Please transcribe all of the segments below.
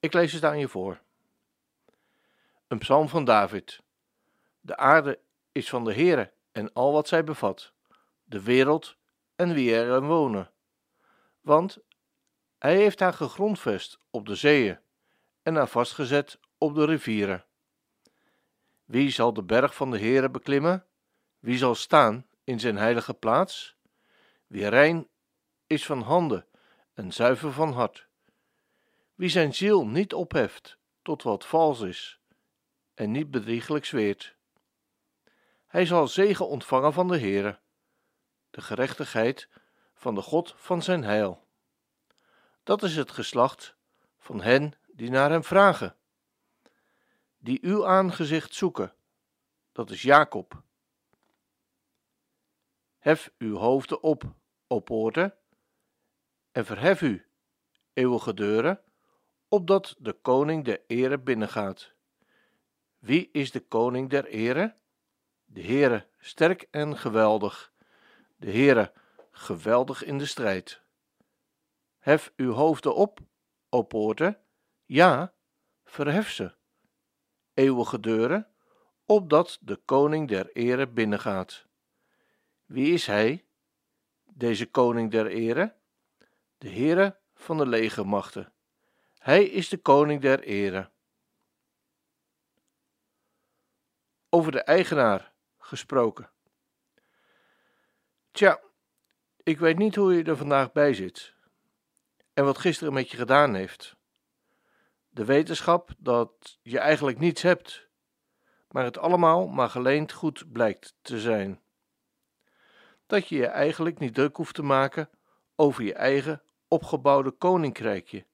Ik lees het aan je voor. Een psalm van David. De aarde is van de Heere en al wat zij bevat, de wereld en wie erin wonen. Want hij heeft haar gegrondvest op de zeeën en haar vastgezet op de rivieren. Wie zal de berg van de Heere beklimmen? Wie zal staan in zijn heilige plaats? Wie rein is van handen en zuiver van hart. Wie zijn ziel niet opheft tot wat vals is en niet bedrieglijk zweert. Hij zal zegen ontvangen van de Heere, de gerechtigheid van de God van zijn heil. Dat is het geslacht van hen die naar hem vragen, die uw aangezicht zoeken. Dat is Jacob. Hef uw hoofden op, o poorten, en verhef u, eeuwige deuren, opdat de koning der ere binnengaat. Wie is de koning der ere? De Heere sterk en geweldig, de Heere geweldig in de strijd. Hef uw hoofden op, o poorten, ja, verhef ze, eeuwige deuren, opdat de koning der ere binnengaat. Wie is hij, deze koning der ere? De Heere van de legermachten. Hij is de koning der ere. Over de eigenaar gesproken. Tja, ik weet niet hoe je er vandaag bij zit en wat gisteren met je gedaan heeft. De wetenschap dat je eigenlijk niets hebt, maar het allemaal maar geleend goed blijkt te zijn. Dat je je eigenlijk niet druk hoeft te maken over je eigen opgebouwde koninkrijkje,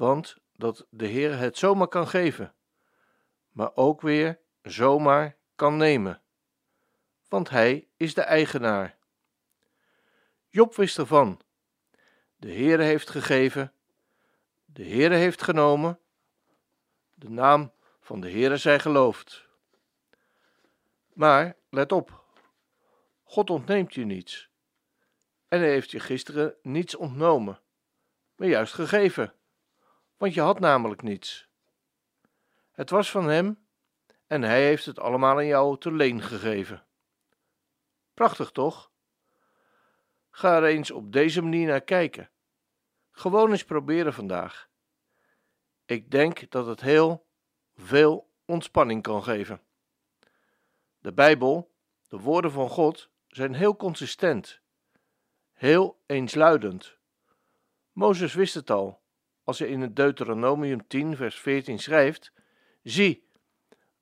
want dat de Heer het zomaar kan geven, maar ook weer zomaar kan nemen, want Hij is de eigenaar. Job wist ervan. De Heere heeft gegeven, de Heere heeft genomen, de naam van de Heere zij geloofd. Maar let op, God ontneemt je niets. En hij heeft je gisteren niets ontnomen, maar juist gegeven, want je had namelijk niets. Het was van hem en hij heeft het allemaal aan jou te leen gegeven. Prachtig toch? Ga er eens op deze manier naar kijken. Gewoon eens proberen vandaag. Ik denk dat het heel veel ontspanning kan geven. De Bijbel, de woorden van God, zijn heel consistent, heel eensluidend. Mozes wist het al, als hij in het Deuteronomium 10, vers 14 schrijft: Zie,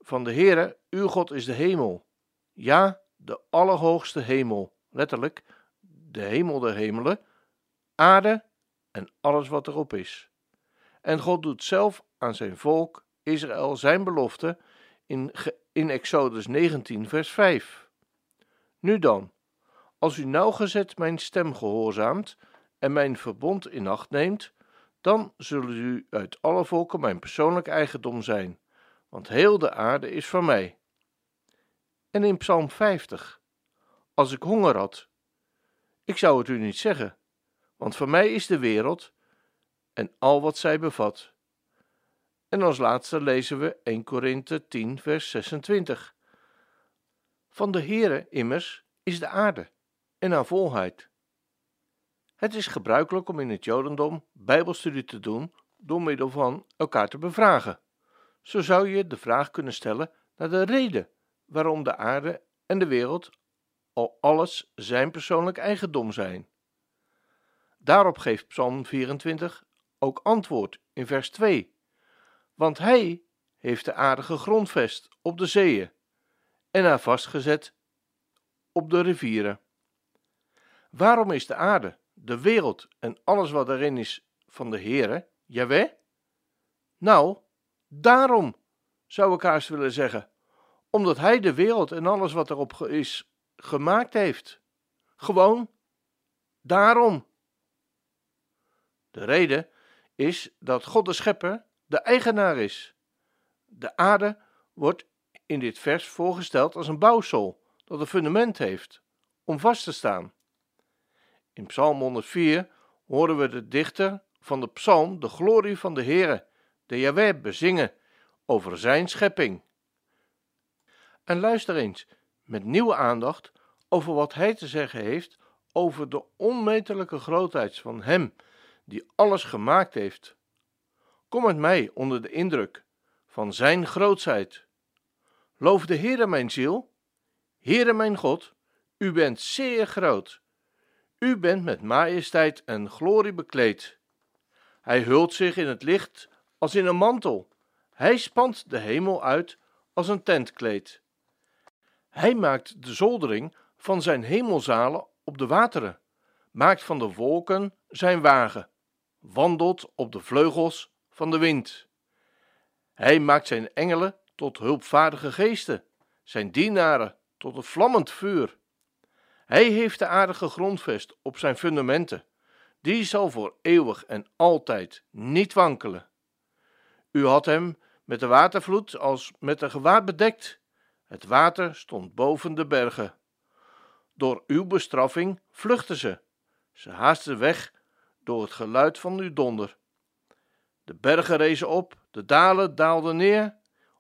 van de Heere, uw God is de hemel, ja, de allerhoogste hemel, letterlijk, de hemel der hemelen, aarde en alles wat erop is. En God doet zelf aan zijn volk Israël zijn belofte in, in Exodus 19, vers 5. Nu dan, als u nauwgezet mijn stem gehoorzaamt en mijn verbond in acht neemt, dan zullen u uit alle volken mijn persoonlijk eigendom zijn, want heel de aarde is van mij. En in Psalm 50, als ik honger had, ik zou het u niet zeggen, want van mij is de wereld en al wat zij bevat. En als laatste lezen we 1 Korinthe 10, vers 26. Van de Heere immers is de aarde en haar volheid. Het is gebruikelijk om in het Jodendom Bijbelstudie te doen door middel van elkaar te bevragen. Zo zou je de vraag kunnen stellen naar de reden waarom de aarde en de wereld al alles zijn persoonlijk eigendom zijn. Daarop geeft Psalm 24 ook antwoord in vers 2. Want hij heeft de aarde gegrondvest op de zeeën en haar vastgezet op de rivieren. Waarom is de aarde, de wereld en alles wat erin is van de Heere, Jawel? Nou, daarom, zou ik haast willen zeggen. Omdat hij de wereld en alles wat erop is gemaakt heeft. Gewoon daarom. De reden is dat God de schepper de eigenaar is. De aarde wordt in dit vers voorgesteld als een bouwsel dat een fundament heeft om vast te staan. In Psalm 104 horen we de dichter van de psalm de glorie van de Heere, de Jahweh, bezingen over zijn schepping. En luister eens met nieuwe aandacht over wat hij te zeggen heeft over de onmetelijke grootheid van Hem die alles gemaakt heeft. Kom met mij onder de indruk van Zijn grootheid. Loof de Heere mijn ziel, Heere mijn God, u bent zeer groot. U bent met majesteit en glorie bekleed. Hij hult zich in het licht als in een mantel. Hij spant de hemel uit als een tentkleed. Hij maakt de zoldering van zijn hemelzalen op de wateren, maakt van de wolken zijn wagen, wandelt op de vleugels van de wind. Hij maakt zijn engelen tot hulpvaardige geesten, zijn dienaren tot een vlammend vuur. Hij heeft de aarde gegrondvest op zijn fundamenten. Die zal voor eeuwig en altijd niet wankelen. U had hem met de watervloed als met een gewaad bedekt. Het water stond boven de bergen. Door uw bestraffing vluchtten ze. Ze haasten weg door het geluid van uw donder. De bergen rezen op, de dalen daalden neer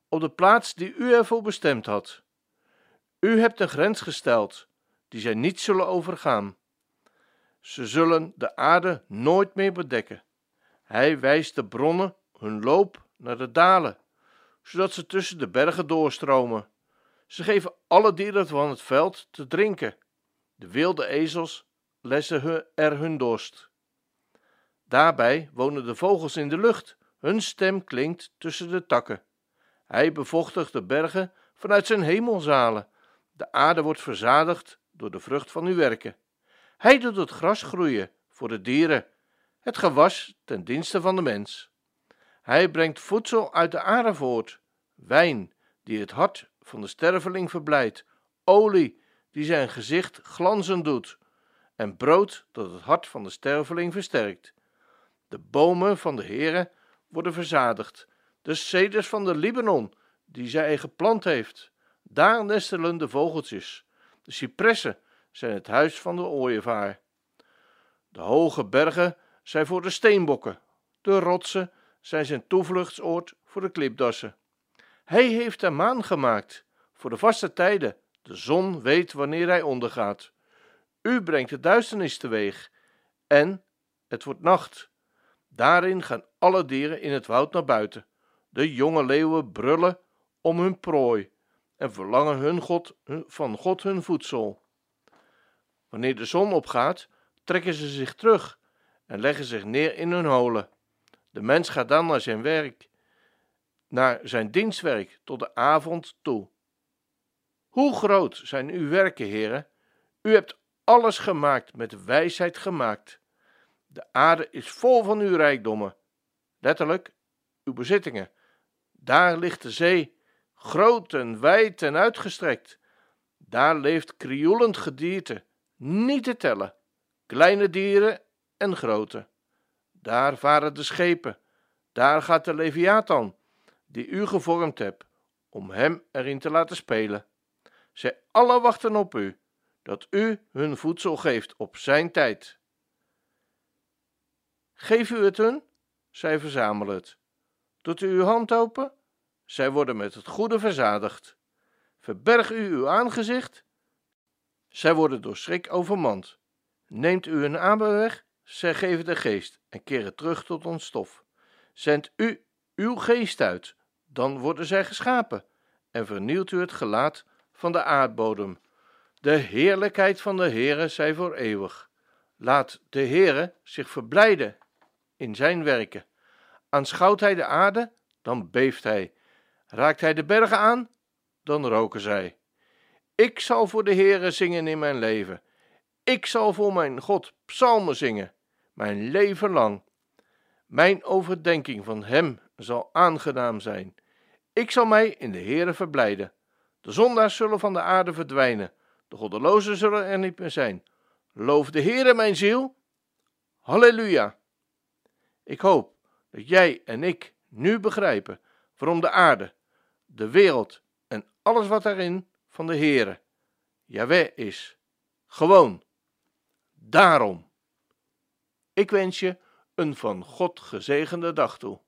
op de plaats die u ervoor bestemd had. U hebt een grens gesteld die zij niet zullen overgaan. Ze zullen de aarde nooit meer bedekken. Hij wijst de bronnen hun loop naar de dalen, zodat ze tussen de bergen doorstromen. Ze geven alle dieren van het veld te drinken. De wilde ezels lessen er hun dorst. Daarbij wonen de vogels in de lucht, hun stem klinkt tussen de takken. Hij bevochtigt de bergen vanuit zijn hemelzalen. De aarde wordt verzadigd door de vrucht van uw werken. Hij doet het gras groeien voor de dieren, het gewas ten dienste van de mens. Hij brengt voedsel uit de aarde voort, wijn die het hart van de sterveling verblijdt, olie die zijn gezicht glanzend doet, en brood dat het hart van de sterveling versterkt. De bomen van de Heere worden verzadigd, de ceders van de Libanon, die zij geplant heeft. Daar nestelen de vogeltjes. De cipressen zijn het huis van de ooievaar. De hoge bergen zijn voor de steenbokken, de rotsen zijn zijn toevluchtsoord voor de klipdassen. Hij heeft de maan gemaakt voor de vaste tijden. De zon weet wanneer hij ondergaat. U brengt de duisternis teweeg en het wordt nacht. Daarin gaan alle dieren in het woud naar buiten. De jonge leeuwen brullen om hun prooi en verlangen hun God, van God hun voedsel. Wanneer de zon opgaat, trekken ze zich terug en leggen zich neer in hun holen. De mens gaat dan naar zijn werk, naar zijn dienstwerk tot de avond toe. Hoe groot zijn uw werken, heren? U hebt alles gemaakt, met wijsheid gemaakt. De aarde is vol van uw rijkdommen, letterlijk uw bezittingen. Daar ligt de zee, groot en wijd en uitgestrekt. Daar leeft krioelend gedierte, niet te tellen, kleine dieren en grote. Daar varen de schepen, daar gaat de Leviathan, die u gevormd hebt, om hem erin te laten spelen. Zij alle wachten op u, dat u hun voedsel geeft op zijn tijd. Geef u het hun, zij verzamelen het. Doet u uw hand open, zij worden met het goede verzadigd. Verberg u uw aangezicht, zij worden door schrik overmand. Neemt u hun aanbouw weg, zij geven de geest en keren terug tot ons stof. Zendt u uw geest uit, dan worden zij geschapen en vernieuwt u het gelaat van de aardbodem. De heerlijkheid van de Heere zij voor eeuwig. Laat de Heere zich verblijden in zijn werken. Aanschouwt hij de aarde, dan beeft hij. Raakt hij de bergen aan, dan roken zij. Ik zal voor de Heere zingen in mijn leven. Ik zal voor mijn God psalmen zingen, mijn leven lang. Mijn overdenking van hem zal aangenaam zijn. Ik zal mij in de Heere verblijden. De zondaars zullen van de aarde verdwijnen. De goddelozen zullen er niet meer zijn. Loof de Heere, mijn ziel. Halleluja. Ik hoop dat jij en ik nu begrijpen waarom de aarde, de wereld en alles wat daarin van de Heere, Jaweh is. Gewoon. Daarom. Ik wens je een van God gezegende dag toe.